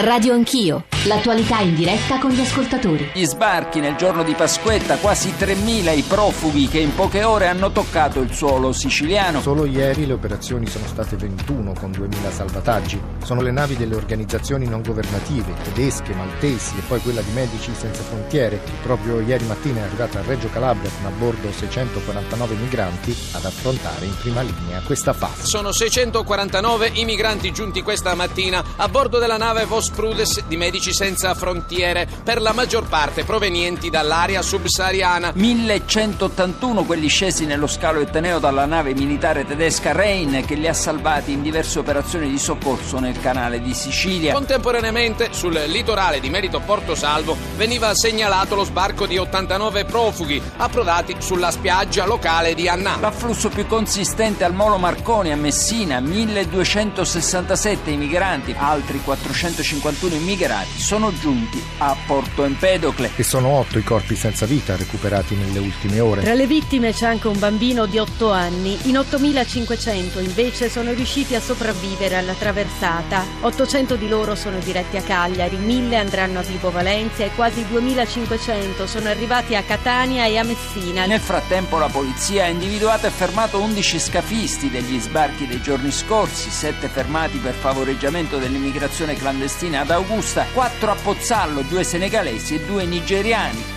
Radio Anch'io, l'attualità in diretta con gli ascoltatori. Gli sbarchi nel giorno di Pasquetta, quasi 3.000 i profughi che in poche ore hanno toccato il suolo siciliano. Solo ieri le operazioni sono state 21 con 2.000 salvataggi. Sono le navi delle organizzazioni non governative, tedesche, maltesi e poi quella di Medici Senza Frontiere. Proprio ieri mattina è arrivata a Reggio Calabria con a bordo 649 migranti ad affrontare in prima linea questa fase. Sono 649 i migranti giunti questa mattina a bordo della nave Vosprudes di Medici Senza Frontiere, per la maggior parte provenienti dall'area subsahariana. 1181 quelli scesi nello scalo etneo dalla nave militare tedesca Rhein che li ha salvati in diverse operazioni di soccorso nel canale di Sicilia. Contemporaneamente sul litorale di Merito Porto Salvo veniva segnalato lo sbarco di 89 profughi approdati sulla spiaggia locale di Annà. L'afflusso più consistente al Molo Marconi a Messina, 1267 i migranti, altri 451 immigrati sono giunti a Porto Empedocle. E sono otto i corpi senza vita recuperati nelle ultime ore. Tra le vittime c'è anche un bambino di 8 anni. In 8500 invece sono riusciti a sopravvivere alla traversata. 800 di loro sono diretti a Cagliari, 1000 andranno a Vibo Valencia e quasi 2500 sono arrivati a Catania e a Messina. Nel frattempo la polizia ha individuato e fermato 11 scafisti degli sbarchi dei giorni scorsi, 7 fermati per favoreggiamento dell'immigrazione clandestina ad Augusta, 4 a Pozzallo, 2 senegalesi e 2 nigeriani.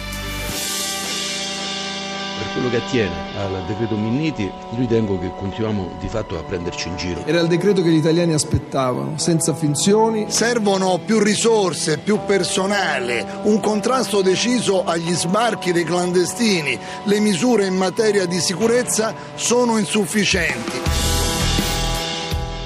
Per quello che attiene al decreto Minniti, io ritengo che continuiamo di fatto a prenderci in giro. Era il decreto che gli italiani aspettavano, senza finzioni. Servono più risorse, più personale, un contrasto deciso agli sbarchi dei clandestini. Le misure in materia di sicurezza sono insufficienti.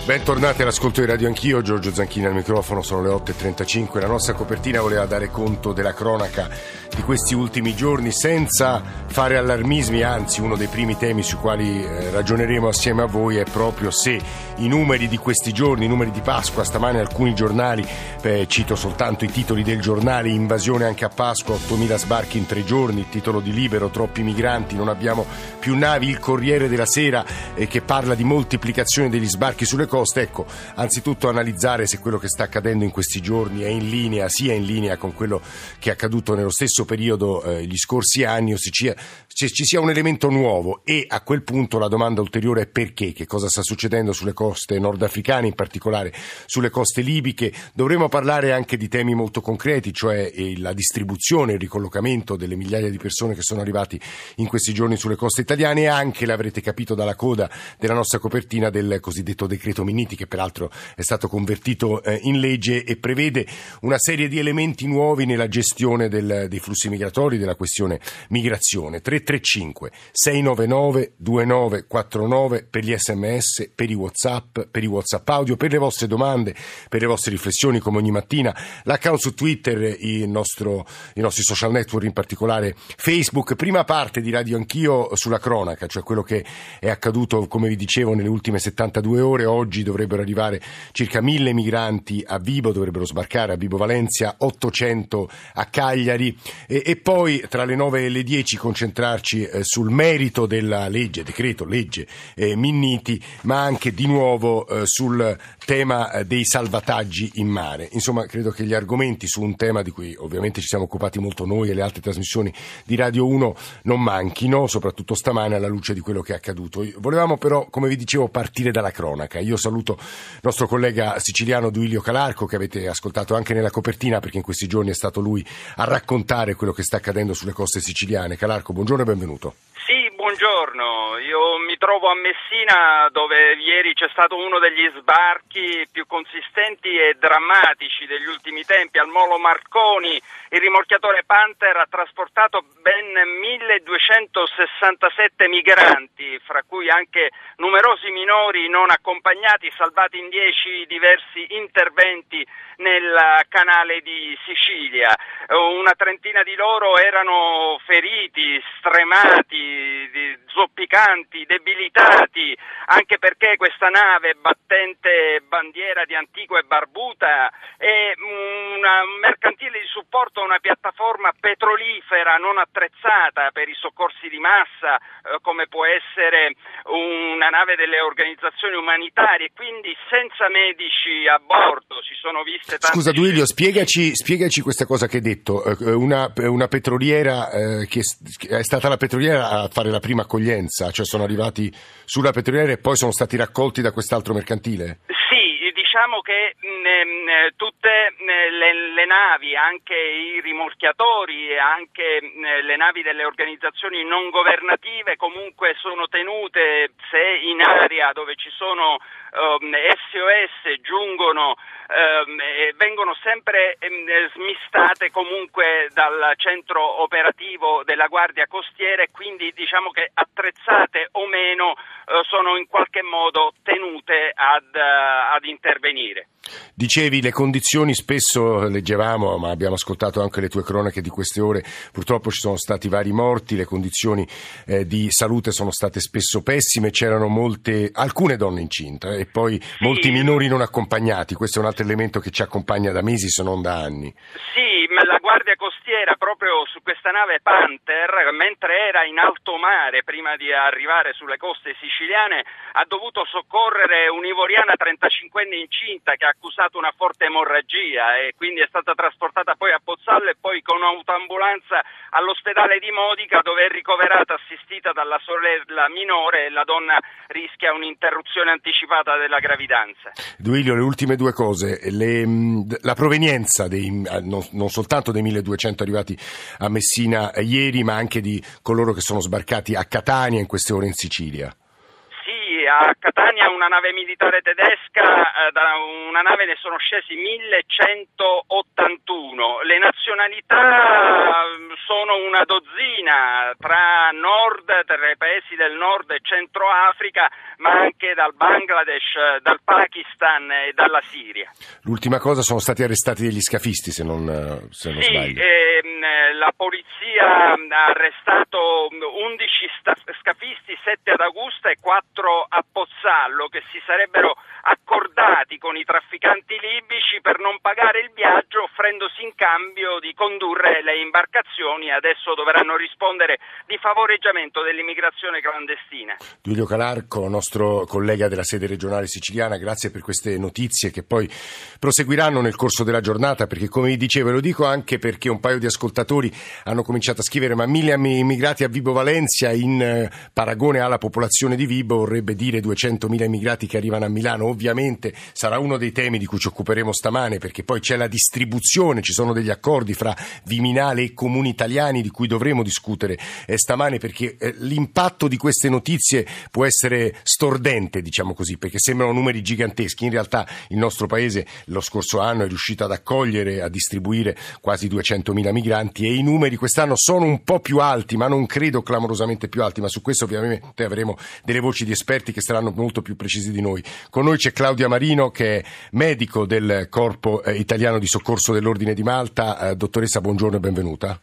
Bentornati all'ascolto di Radio Anch'io, Giorgio Zanchini al microfono, sono le 8.35. La nostra copertina voleva dare conto della cronaca di questi ultimi giorni senza fare allarmismi, anzi uno dei primi temi sui quali eh, ragioneremo assieme a voi è proprio se i numeri di questi giorni, i numeri di Pasqua, stamane alcuni giornali, eh, cito soltanto i titoli del giornale, invasione anche a Pasqua, 8.000 sbarchi in tre giorni, titolo di libero, troppi migranti, non abbiamo più navi, il Corriere della Sera eh, che parla di moltiplicazione degli sbarchi sulle coste, ecco, anzitutto analizzare se quello che sta accadendo in questi giorni è in linea, sia in linea con quello che è accaduto nello stesso periodo eh, gli scorsi anni o se ci, se ci sia un elemento nuovo e a quel punto la domanda ulteriore è perché, che cosa sta succedendo sulle coste nordafricane, in particolare sulle coste libiche. Dovremo parlare anche di temi molto concreti, cioè eh, la distribuzione, il ricollocamento delle migliaia di persone che sono arrivati in questi giorni sulle coste italiane e anche, l'avrete capito dalla coda della nostra copertina, del cosiddetto decreto Minniti, che peraltro è stato convertito eh, in legge e prevede una serie di elementi nuovi nella gestione del, dei flussi migratori, della questione migrazione. 335 699 2949 per gli sms, per i whatsapp, per i whatsapp audio, per le vostre domande, per le vostre riflessioni come ogni mattina, l'account su Twitter, nostro, i nostri social network, in particolare Facebook. Prima parte di Radio Anch'io sulla cronaca, cioè quello che è accaduto, come vi dicevo, nelle ultime 72 ore. Oggi dovrebbero arrivare circa 1000 migranti a Vibo, dovrebbero sbarcare a Vibo Valencia, 800 a Cagliari e, e poi tra le 9 e le 10 concentrarci eh, sul merito della legge, decreto, legge eh, Minniti, ma anche di nuovo eh, sul tema eh, dei salvataggi in mare. Insomma, credo che gli argomenti su un tema di cui ovviamente ci siamo occupati molto noi e le altre trasmissioni di Radio 1 non manchino, soprattutto stamane alla luce di quello che è accaduto. Volevamo però, come vi dicevo, partire dalla cronaca. Io saluto il nostro collega siciliano Duilio Calarco, che avete ascoltato anche nella copertina, perché in questi giorni è stato lui a raccontare quello che sta accadendo sulle coste siciliane. Calarco, buongiorno e benvenuto. Sì, buongiorno. Io mi trovo a Messina dove ieri c'è stato uno degli sbarchi più consistenti e drammatici degli ultimi tempi. Al Molo Marconi il rimorchiatore Panther ha trasportato ben 1267 migranti, fra cui anche numerosi minori non accompagnati, salvati in 10 diversi interventi nel canale di Sicilia. Una trentina di loro erano feriti, stremati, zoppicanti, debilitati, anche perché questa nave battente bandiera di Antigua e Barbuta è un una, un mercantile di supporto a una piattaforma petrolifera non attrezzata per i soccorsi di massa, eh, come può essere una nave delle organizzazioni umanitarie, quindi senza medici a bordo. Si sono viste tante. Scusa Duilio, spiegaci, spiegaci questa cosa che hai detto. Eh, una, una petroliera eh, che è stata la petroliera a fare la prima accoglienza, cioè sono arrivati sulla petroliera e poi sono stati raccolti da quest'altro mercantile? Diciamo che mh, mm, eh, tutte le, le, navi, anche i rimorchiatori e anche mh, le navi delle organizzazioni non governative comunque sono tenute se in area dove ci sono um, ehm, SOS giungono um, e vengono sempre um, smistate comunque dal centro operativo della Guardia Costiera e quindi diciamo che attrezzate o meno uh, sono in qualche modo tenute ad, uh, ad intervenire. Dicevi le condizioni spesso leggevamo, ma abbiamo ascoltato anche le tue cronache di queste ore, purtroppo ci sono stati vari morti, le condizioni eh, di salute sono state spesso pessime, c'erano molte, alcune donne incinte eh, e poi sì. molti minori non accompagnati, questo è un altro elemento che ci accompagna da mesi se non da anni. Sì, la Guardia Costiera proprio su questa nave Panther, mentre era in alto mare prima di arrivare sulle coste siciliane, ha dovuto soccorrere un'ivoriana 35enne incinta che ha accusato una forte emorragia e quindi è stata trasportata poi a Pozzallo e poi con un'autoambulanza all'ospedale di Modica dove è ricoverata assistita dalla sorella minore e la donna rischia un'interruzione anticipata della gravidanza. Duilio, le ultime due cose, le, la provenienza dei, non, non soltanto dei 1200 arrivati a Messina ieri, ma anche di coloro che sono sbarcati a Catania in queste ore in Sicilia a Catania una nave militare tedesca, eh, da una nave ne sono scesi 1181. Le nazionalità mm, sono una dozzina tra nord, tra i paesi del nord e centro Africa, ma anche dal Bangladesh, dal Pakistan e dalla Siria. L'ultima cosa, sono stati arrestati degli scafisti, se non, eh, se non sì, sbaglio. Ehm, la polizia ha arrestato 11 scafisti, 7 ad Augusta e 4 a Pozzallo che si sarebbero accordati con i trafficanti libici per non pagare il viaggio offrendosi in cambio di condurre le imbarcazioni adesso dovranno rispondere di favoreggiamento dell'immigrazione clandestina. Giulio Calarco, nostro collega della sede regionale siciliana, grazie per queste notizie che poi proseguiranno nel corso della giornata perché come vi dicevo, lo dico anche perché un paio di ascoltatori hanno cominciato a scrivere ma mille immigrati a Vibo Valencia in eh, paragone alla popolazione di Vibo vorrebbe dire 200.000 immigrati che arrivano a Milano ovviamente sarà uno dei temi di cui ci occuperemo stamane perché poi c'è la distribuzione, ci sono degli accordi fra Viminale e comuni italiani di cui dovremo discutere eh, stamane perché eh, l'impatto di queste notizie può essere stordente, diciamo così, perché sembrano numeri giganteschi. In realtà il nostro paese lo scorso anno è riuscito ad accogliere, a distribuire quasi 200.000 migranti e i numeri quest'anno sono un po' più alti, ma non credo clamorosamente più alti, ma su questo ovviamente avremo delle voci di esperti che saranno molto più precisi di noi. Con noi c'è Claudia Marino che è medico del Corpo eh, Italiano di Soccorso dell'Ordine di Malta. Eh, dottoressa, buongiorno e benvenuta.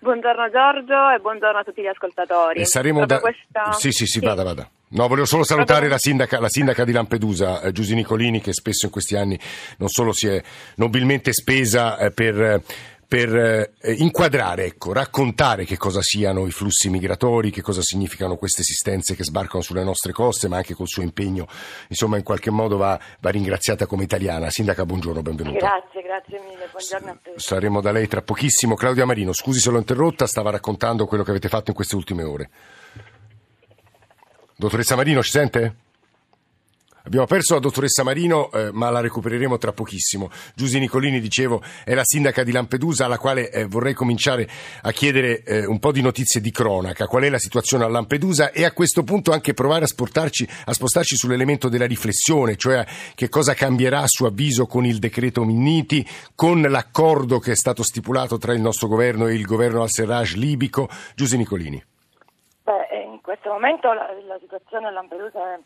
Buongiorno Giorgio e buongiorno a tutti gli ascoltatori. E saremo da... Questa... Sì, sì, sì, sì, vada, vada. No, volevo solo salutare la sindaca, la sindaca, di Lampedusa, eh, Giusy Nicolini, che spesso in questi anni non solo si è nobilmente spesa eh, per per eh, inquadrare, ecco, raccontare che cosa siano i flussi migratori, che cosa significano queste esistenze che sbarcano sulle nostre coste, ma anche col suo impegno, insomma, in qualche modo va, va ringraziata come italiana. Sindaca, buongiorno, benvenuta. Grazie, grazie mille, buongiorno a tutti. Saremo da lei tra pochissimo. Claudia Marino, scusi se l'ho interrotta, stava raccontando quello che avete fatto in queste ultime ore. Dottoressa Marino, ci sente? Abbiamo perso la dottoressa Marino, eh, ma la recupereremo tra pochissimo. Giusy Nicolini, dicevo, è la sindaca di Lampedusa, alla quale eh, vorrei cominciare a chiedere eh, un po' di notizie di cronaca. Qual è la situazione a Lampedusa e a questo punto anche provare a, a spostarci sull'elemento della riflessione, cioè che cosa cambierà a suo avviso con il decreto Minniti, con l'accordo che è stato stipulato tra il nostro governo e il governo al-Serraj libico. Giusy Nicolini. Beh, in questo momento la, la situazione a Lampedusa è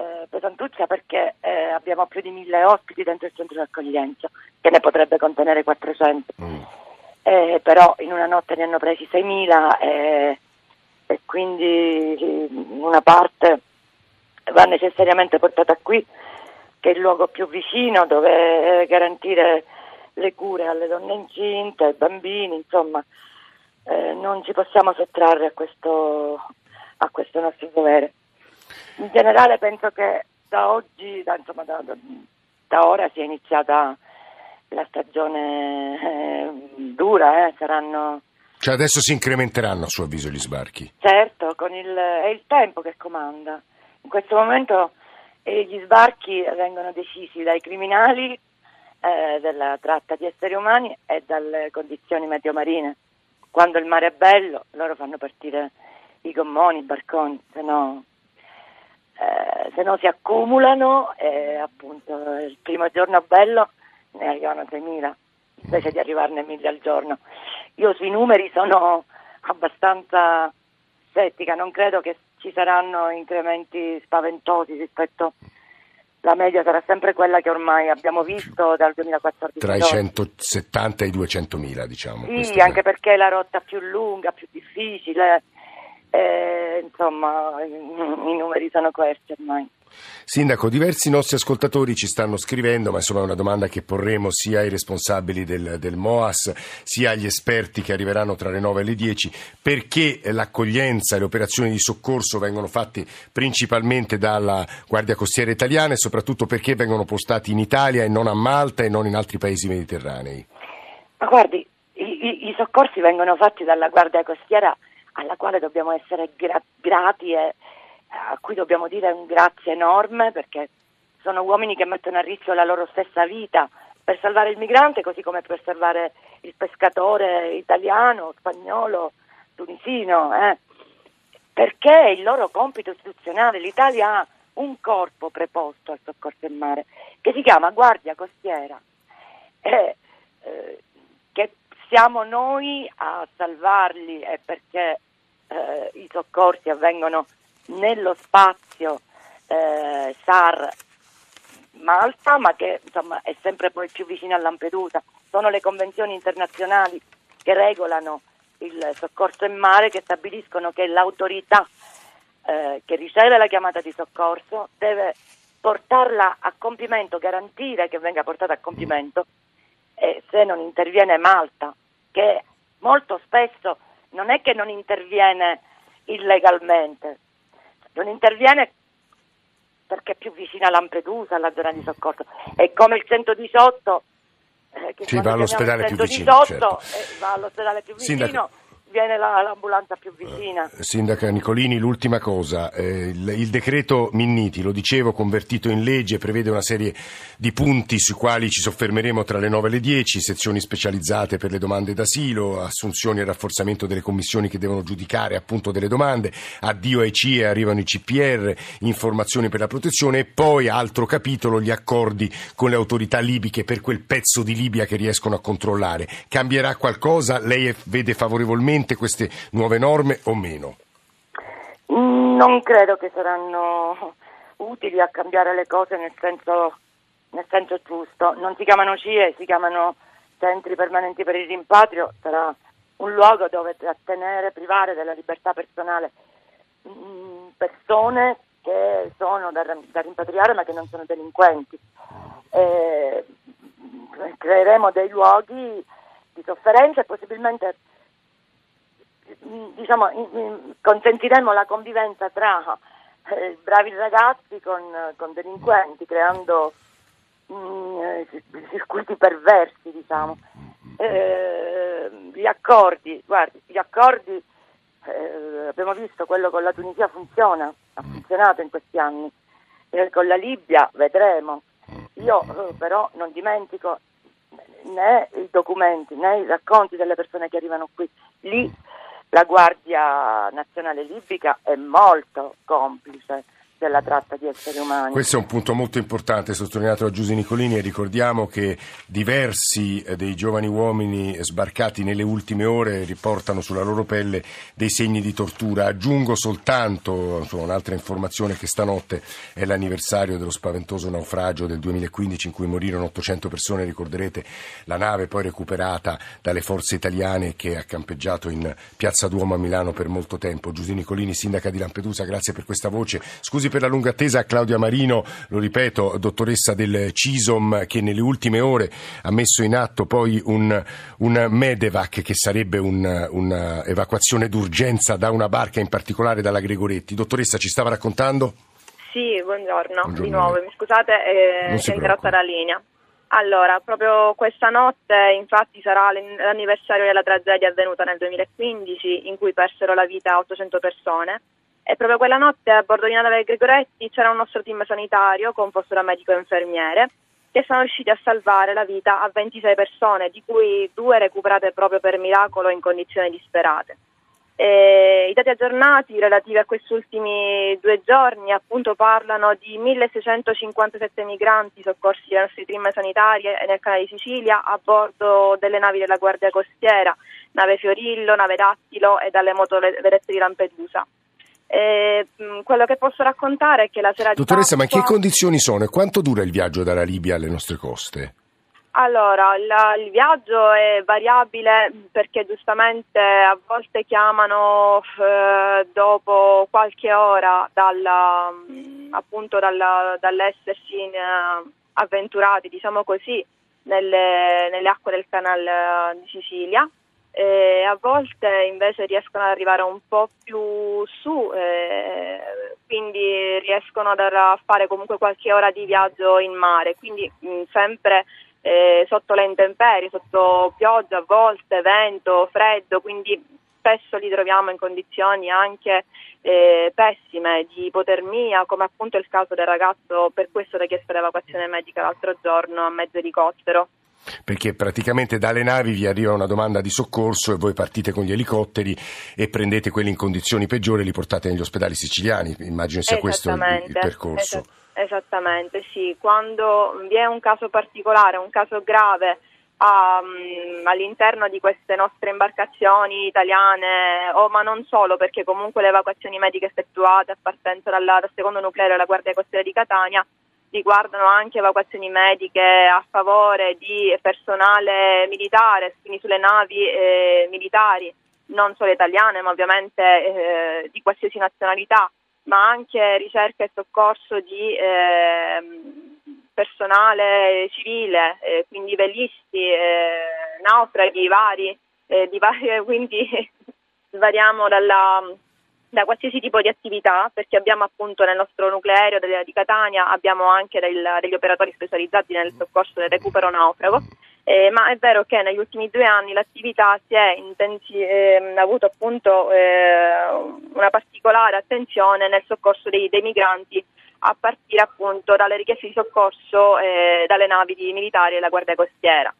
eh, pesantuccia perché eh, abbiamo più di mille ospiti dentro il centro di accoglienza, che ne potrebbe contenere 400. Mm. Eh, però in una notte ne hanno presi 6.000 eh, e quindi una parte va necessariamente portata qui, che è il luogo più vicino dove garantire le cure alle donne incinte, ai bambini, insomma, eh, non ci possiamo sottrarre a questo, a questo nostro dovere. In generale penso che da oggi, da, insomma, da, da, ora sia iniziata la stagione eh, dura, eh, saranno... Cioè adesso si incrementeranno a suo avviso gli sbarchi? Certo, il, è il tempo che comanda. In questo momento eh, gli sbarchi vengono decisi dai criminali eh, della tratta di esseri umani e dalle condizioni meteo-marine. Quando il mare è bello, loro fanno partire i gommoni, i barconi, se no, eh, se no si accumulano e appunto il primo giorno bello ne arrivano 6.000 invece di arrivarne 1.000 al giorno. Io sui numeri sono abbastanza settica, non credo che ci saranno incrementi spaventosi rispetto la media sarà sempre quella che ormai abbiamo visto dal 2014. Tra i 170 e i 200 mila, diciamo. Sì, anche perché è la rotta più lunga, più difficile, eh, insomma, i, numeri sono questi ormai. Sindaco, diversi nostri ascoltatori ci stanno scrivendo, ma insomma è una domanda che porremo sia ai responsabili del, del, MOAS sia agli esperti che arriveranno tra le 9 e le 10, perché l'accoglienza e le operazioni di soccorso vengono fatte principalmente dalla Guardia Costiera italiana e soprattutto perché vengono postati in Italia e non a Malta e non in altri paesi mediterranei. Ma guardi, i, i, i soccorsi vengono fatti dalla Guardia Costiera alla quale dobbiamo essere gra- grati e a cui dobbiamo dire un grazie enorme perché sono uomini che mettono a rischio la loro stessa vita per salvare il migrante così come per salvare il pescatore italiano, spagnolo, tunisino, eh. perché il loro compito istituzionale. L'Italia ha un corpo preposto al soccorso in mare che si chiama Guardia Costiera, eh, eh, che siamo noi a salvarli e perché eh, i soccorsi avvengono nello spazio eh, SAR Malta, ma che insomma, è sempre poi più vicino a Lampedusa. Sono le convenzioni internazionali che regolano il soccorso in mare che stabiliscono che l'autorità eh, che riceve la chiamata di soccorso deve portarla a compimento, garantire che venga portata a compimento e se non interviene Malta, che molto spesso non è che non interviene illegalmente, non interviene perché è più vicina a Lampedusa, alla zona di soccorso. È come il 118 eh, che sì, va all'ospedale 118, più vicino. Certo. Eh, va all'ospedale più vicino. Sindaco viene la, l'ambulanza più vicina. Eh, Sindaca Nicolini, l'ultima cosa, eh, il, il, decreto Minniti, lo dicevo, convertito in legge, prevede una serie di punti sui quali ci soffermeremo tra le 9 e le 10, sezioni specializzate per le domande d'asilo, assunzioni e rafforzamento delle commissioni che devono giudicare appunto delle domande, addio ai CIE, arrivano i CPR, informazioni per la protezione e poi altro capitolo, gli accordi con le autorità libiche per quel pezzo di Libia che riescono a controllare. Cambierà qualcosa? Lei vede favorevolmente? Sicuramente queste nuove norme o meno? Non credo che saranno utili a cambiare le cose nel senso, nel senso giusto. Non si chiamano CIE, si chiamano centri permanenti per il rimpatrio, sarà un luogo dove trattenere, privare della libertà personale mm, persone che sono da, da rimpatriare ma che non sono delinquenti. E creeremo dei luoghi di sofferenza e possibilmente diciamo, consentiremo la convivenza tra eh, bravi ragazzi con, con delinquenti, creando mh, mm, eh, circuiti perversi, diciamo. Eh, gli accordi, guardi, gli accordi, eh, abbiamo visto quello con la Tunisia funziona, ha funzionato in questi anni, con la Libia vedremo. Io eh, però non dimentico né i documenti né i racconti delle persone che arrivano qui. Lì la Guardia Nazionale Libica è molto complice della tratta di esseri umani. Questo è un punto molto importante sottolineato da Giuse Nicolini e ricordiamo che diversi eh, dei giovani uomini sbarcati nelle ultime ore riportano sulla loro pelle dei segni di tortura. Aggiungo soltanto insomma, un'altra informazione che stanotte è l'anniversario dello spaventoso naufragio del 2015 in cui morirono 800 persone, ricorderete la nave poi recuperata dalle forze italiane che ha campeggiato in Piazza Duomo a Milano per molto tempo. Giuse Nicolini, sindaca di Lampedusa, grazie per questa voce. Scusi per la lunga attesa a Claudia Marino, lo ripeto, dottoressa del CISOM, che nelle ultime ore ha messo in atto poi un, un Medevac, che sarebbe un'evacuazione d'urgenza da una barca, in particolare dalla Gregoretti. Dottoressa, ci stava raccontando? Sì, buongiorno, buongiorno. di nuovo, mi scusate, eh, è interrotta la linea. Allora, proprio questa notte infatti sarà l'anniversario della tragedia avvenuta nel 2015 in cui persero la vita 800 persone e proprio quella notte a bordo di nave Gregoretti c'era un nostro team sanitario composto da medico e infermiere che sono riusciti a salvare la vita a 26 persone, di cui due recuperate proprio per miracolo in condizioni disperate. Eh, I dati aggiornati relativi a questi ultimi due giorni appunto parlano di 1657 migranti soccorsi dai nostri team sanitarie nel canale di Sicilia a bordo delle navi della Guardia Costiera, nave Fiorillo, nave Dattilo e dalle motovedette di Lampedusa. Eh, quello che posso raccontare è che la sera Dottoressa, di Pasqua... ma che condizioni sono e quanto dura il viaggio dalla Libia alle nostre coste? Allora, la, il viaggio è variabile perché giustamente a volte chiamano eh, dopo qualche ora dalla, appunto dalla, dall'essersi in, uh, avventurati, diciamo così, nelle, nelle, acque del canale di Sicilia. E a volte invece riescono ad arrivare un po' più su, eh, quindi riescono a fare comunque qualche ora di viaggio in mare, quindi mh, sempre eh, sotto le intemperie, sotto pioggia a volte, vento, freddo, quindi spesso li troviamo in condizioni anche eh, pessime di ipotermia, come appunto il caso del ragazzo per questo ha chiesto l'evacuazione medica l'altro giorno a mezzo elicottero. Perché praticamente dalle navi vi arriva una domanda di soccorso e voi partite con gli elicotteri e prendete quelli in condizioni peggiori e li portate negli ospedali siciliani. Immagino sia questo il, il percorso. Esatto. Esattamente, sì. Quando vi è un caso particolare, un caso grave um, all'interno di queste nostre imbarcazioni italiane, oh, ma non solo, perché comunque le evacuazioni mediche effettuate a partenza dalla, dal secondo nucleo della Guardia Costiera di Catania riguardano anche evacuazioni mediche a favore di personale militare, quindi sulle navi eh, militari, non solo italiane, ma ovviamente eh, di qualsiasi nazionalità ma anche ricerca e soccorso di eh, personale civile, eh, quindi velisti, eh, naufraghi vari, eh, di varie, quindi svariamo dalla, da qualsiasi tipo di attività, perché abbiamo appunto nel nostro nucleo di Catania abbiamo anche del, degli operatori specializzati nel soccorso del recupero naufrago eh, ma è vero che negli ultimi due anni l'attività si è intensi- eh, avuto appunto eh, una particolare attenzione nel soccorso dei, dei, migranti a partire appunto dalle richieste di soccorso eh, dalle navi militari della Guardia Costiera.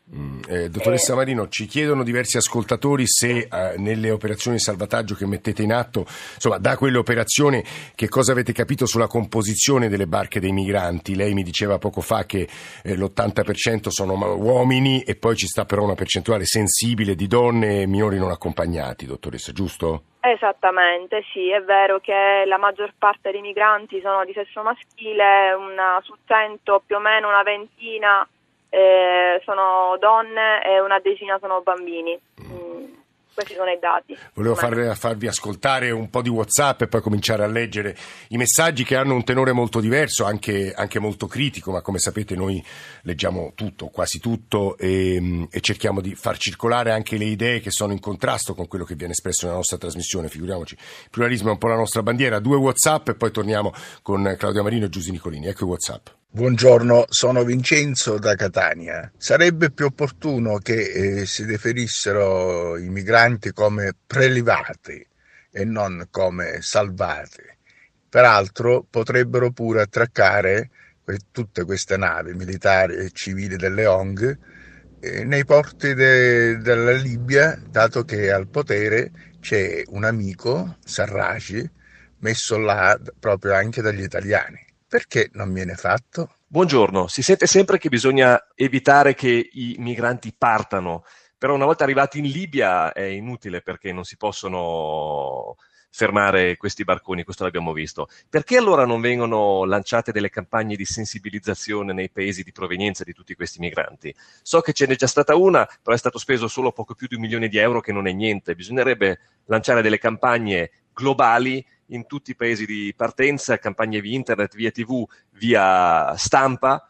Eh, dottoressa Marino, ci chiedono diversi ascoltatori se eh, nelle operazioni di salvataggio che mettete in atto, insomma, da quelle operazioni, che cosa avete capito sulla composizione delle barche dei migranti? Lei mi diceva poco fa che eh, l'80% sono uomini e poi ci sta però una percentuale sensibile di donne e minori non accompagnati, dottoressa, giusto? Esattamente, sì, è vero che la maggior parte dei migranti sono di sesso maschile, una su cento più o meno una ventina eh, sono donne e una decina sono bambini. Mm, questi sono i dati. Volevo far, farvi ascoltare un po' di WhatsApp e poi cominciare a leggere i messaggi che hanno un tenore molto diverso, anche, anche molto critico, ma come sapete noi leggiamo tutto, quasi tutto, e, e, cerchiamo di far circolare anche le idee che sono in contrasto con quello che viene espresso nella nostra trasmissione. Figuriamoci, il pluralismo è un po' la nostra bandiera. Due WhatsApp e poi torniamo con Claudia Marino e Giusy Nicolini. Ecco i WhatsApp. Buongiorno, sono Vincenzo da Catania. Sarebbe più opportuno che eh, si definissero i migranti come prelevati e non come salvati. Peraltro potrebbero pure attraccare tutte queste navi militari e civili delle ONG eh, nei porti de- della Libia, dato che al potere c'è un amico, Sarraci, messo là proprio anche dagli italiani. Perché non viene fatto? Buongiorno, si sente sempre che bisogna evitare che i migranti partano, però una volta arrivati in Libia è inutile perché non si possono fermare questi barconi, questo l'abbiamo visto. Perché allora non vengono lanciate delle campagne di sensibilizzazione nei paesi di provenienza di tutti questi migranti? So che ce n'è già stata una, però è stato speso solo poco più di un milione di euro, che non è niente. Bisognerebbe lanciare delle campagne globali in tutti i paesi di partenza, campagne via internet, via tv, via stampa,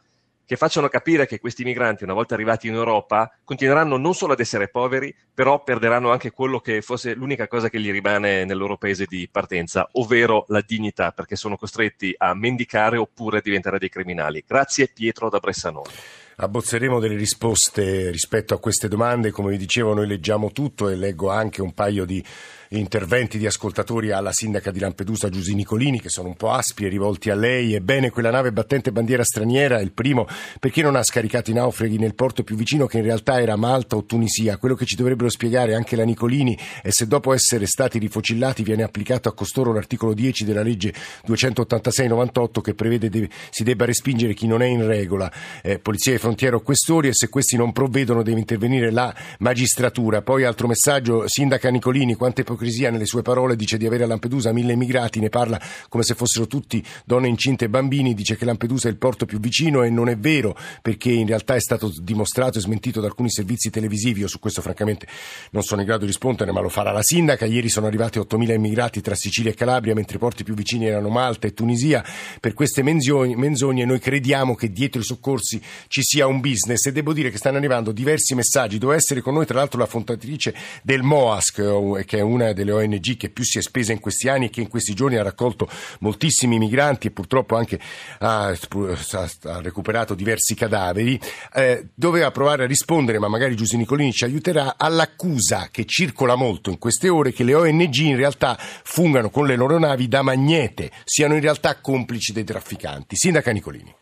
che facciano capire che questi migranti, una volta arrivati in Europa, continueranno non solo ad essere poveri, però perderanno anche quello che fosse l'unica cosa che gli rimane nel loro paese di partenza, ovvero la dignità, perché sono costretti a mendicare oppure a diventare dei criminali. Grazie Pietro da Bressanone. Abbozzeremo delle risposte rispetto a queste domande, come vi dicevo noi leggiamo tutto e leggo anche un paio di interventi di ascoltatori alla sindaca di Lampedusa Giusy Nicolini che sono un po' aspi e rivolti a lei. Ebbene, quella nave battente bandiera straniera, il primo, perché non ha scaricato i naufraghi nel porto più vicino che in realtà era Malta o Tunisia? Quello che ci dovrebbero spiegare anche la Nicolini è se dopo essere stati rifocillati viene applicato a costoro l'articolo 10 della legge 286-98 che prevede de- si debba respingere chi non è in regola, eh, polizia di frontiera o questori e se questi non provvedono deve intervenire la magistratura. Poi altro messaggio, sindaca Nicolini, quante ipocrisia nelle sue parole, dice di avere a Lampedusa mille immigrati, ne parla come se fossero tutti donne incinte e bambini, dice che Lampedusa è il porto più vicino e non è vero perché in realtà è stato dimostrato e smentito da alcuni servizi televisivi, io su questo francamente non sono in grado di rispondere, ma lo farà la sindaca, ieri sono arrivati 8.000 immigrati tra Sicilia e Calabria, mentre i porti più vicini erano Malta e Tunisia, per queste menzogne, menzogne noi crediamo che dietro i soccorsi ci sia un business e devo dire che stanno arrivando diversi messaggi, doveva essere con noi tra l'altro la fondatrice del MOASC, che è una delle ONG che più si è spesa in questi anni e che in questi giorni ha raccolto moltissimi migranti e purtroppo anche ha, ha recuperato diversi cadaveri, eh, doveva provare a rispondere, ma magari Giusy Nicolini ci aiuterà, all'accusa che circola molto in queste ore che le ONG in realtà fungano con le loro navi da magnete, siano in realtà complici dei trafficanti. Sindaca Nicolini.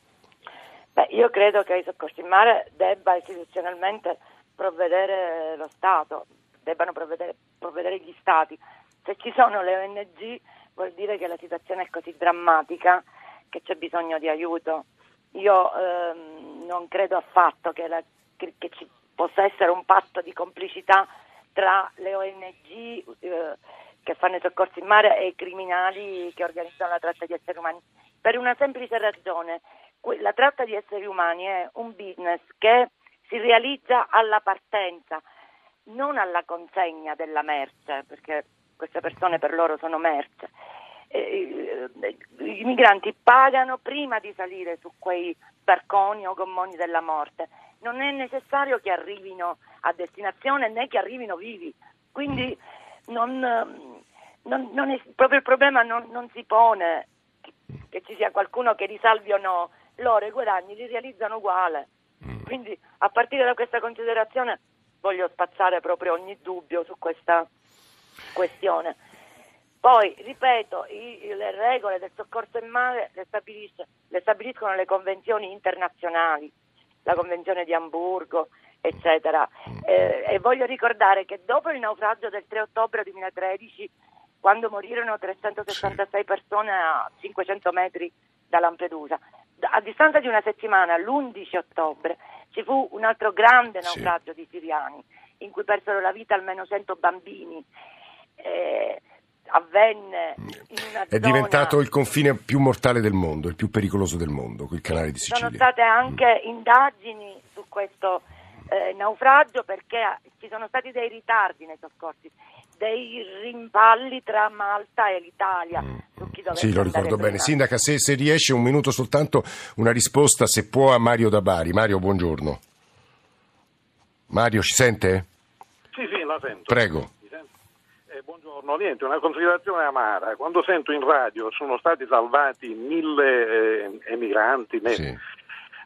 Beh, io credo che ai soccorsi in mare debba istituzionalmente provvedere lo Stato, debbano provvedere, provvedere gli stati. Se ci sono le ONG vuol dire che la situazione è così drammatica che c'è bisogno di aiuto. Io ehm, non credo affatto che, la, che, che, ci possa essere un patto di complicità tra le ONG eh, che fanno i soccorsi in mare e i criminali che organizzano la tratta di esseri umani. Per una semplice ragione, la tratta di esseri umani è un business che si realizza alla partenza, non alla consegna della merce, perché queste persone per loro sono merce. Eh, I migranti pagano prima di salire su quei barconi o gommoni della morte. Non è necessario che arrivino a destinazione né che arrivino vivi. Quindi non, non, non è, proprio il problema non, non si pone che, che, ci sia qualcuno che risalvi o no. Loro i guadagni li realizzano uguale. Quindi a partire da questa considerazione voglio spazzare proprio ogni dubbio su questa questione. Poi, ripeto, i, le regole del soccorso in mare le, le, stabiliscono le convenzioni internazionali, la convenzione di Amburgo, eccetera. Eh, e voglio ricordare che dopo il naufragio del 3 ottobre 2013, quando morirono 366 persone a 500 metri da Lampedusa, a distanza di una settimana, l'11 ottobre, ci fu un altro grande naufragio sì. di siriani in cui persero la vita almeno 100 bambini. Eh, avvenne in una È diventato il confine più mortale del mondo, il più pericoloso del mondo, il canale di Sicilia. Sono state anche mm. indagini su questo eh, naufragio perché ci sono stati dei ritardi nei soccorsi, dei rimpalli tra Malta e l'Italia. Mm. Sì, lo ricordo bene. Prima. Sindaca, se, se, riesce un minuto soltanto una risposta, se può, a Mario da Bari. Mario, buongiorno. Mario, ci sente? Sì, sì, la sento. Prego. Eh, buongiorno, niente, una considerazione amara. Quando sento in radio sono stati salvati mille eh, emigranti, sì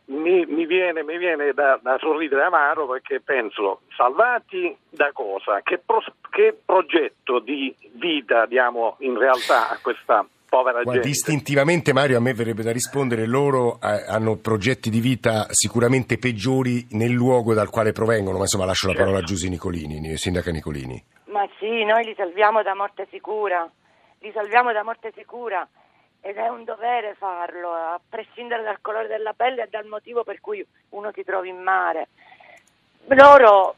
mi, mi, viene, mi viene da, da, sorridere amaro perché penso, salvati da cosa? Che, pro, che progetto di vita diamo in realtà a questa povera Guarda, gente? Istintivamente Mario a me verrebbe da rispondere, loro eh, hanno progetti di vita sicuramente peggiori nel luogo dal quale provengono, ma insomma lascio la parola a Giusy Nicolini, sindaca Nicolini. Ma sì, noi li salviamo da morte sicura, li salviamo da morte sicura ed è un dovere farlo, a prescindere dal colore della pelle e dal motivo per cui uno si trova in mare. Loro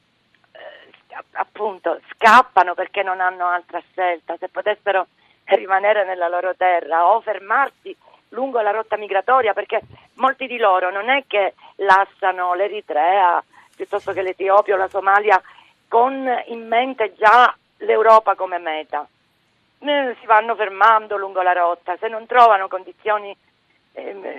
eh, appunto scappano perché non hanno altra scelta, se potessero rimanere nella loro terra o fermarsi lungo la rotta migratoria, perché molti di loro non è che lasciano l'Eritrea piuttosto che l'Etiopia o la Somalia con in mente già l'Europa come meta eh, si vanno fermando lungo la rotta, se non trovano condizioni eh,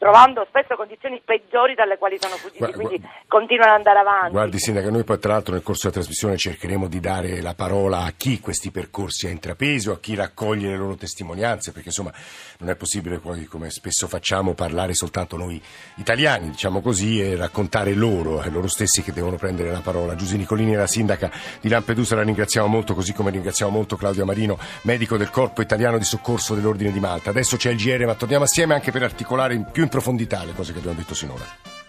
trovando spesso condizioni peggiori dalle quali sono fuggiti, quindi continuano ad andare avanti. Guardi Sindaca, noi poi tra l'altro nel corso della trasmissione cercheremo di dare la parola a chi questi percorsi ha intrapreso, a chi raccoglie le loro testimonianze, perché insomma non è possibile poi, come spesso facciamo, parlare soltanto noi italiani, diciamo così, e raccontare loro, è loro stessi che devono prendere la parola. Giusy Nicolini la sindaca di Lampedusa, la ringraziamo molto, così come ringraziamo molto Claudio Marino, medico del Corpo Italiano di Soccorso dell'Ordine di Malta. Adesso c'è il GR, ma torniamo assieme anche per articolare in più profondità le cose che abbiamo detto sinora.